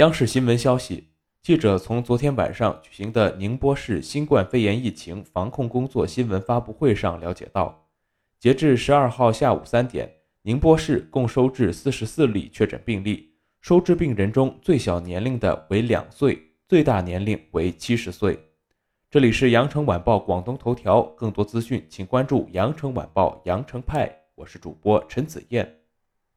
央视新闻消息，记者从昨天晚上举行的宁波市新冠肺炎疫情防控工作新闻发布会上了解到，截至十二号下午三点，宁波市共收治四十四例确诊病例，收治病人中最小年龄的为两岁，最大年龄为七十岁。这里是羊城晚报广东头条，更多资讯请关注羊城晚报羊城派，我是主播陈子燕。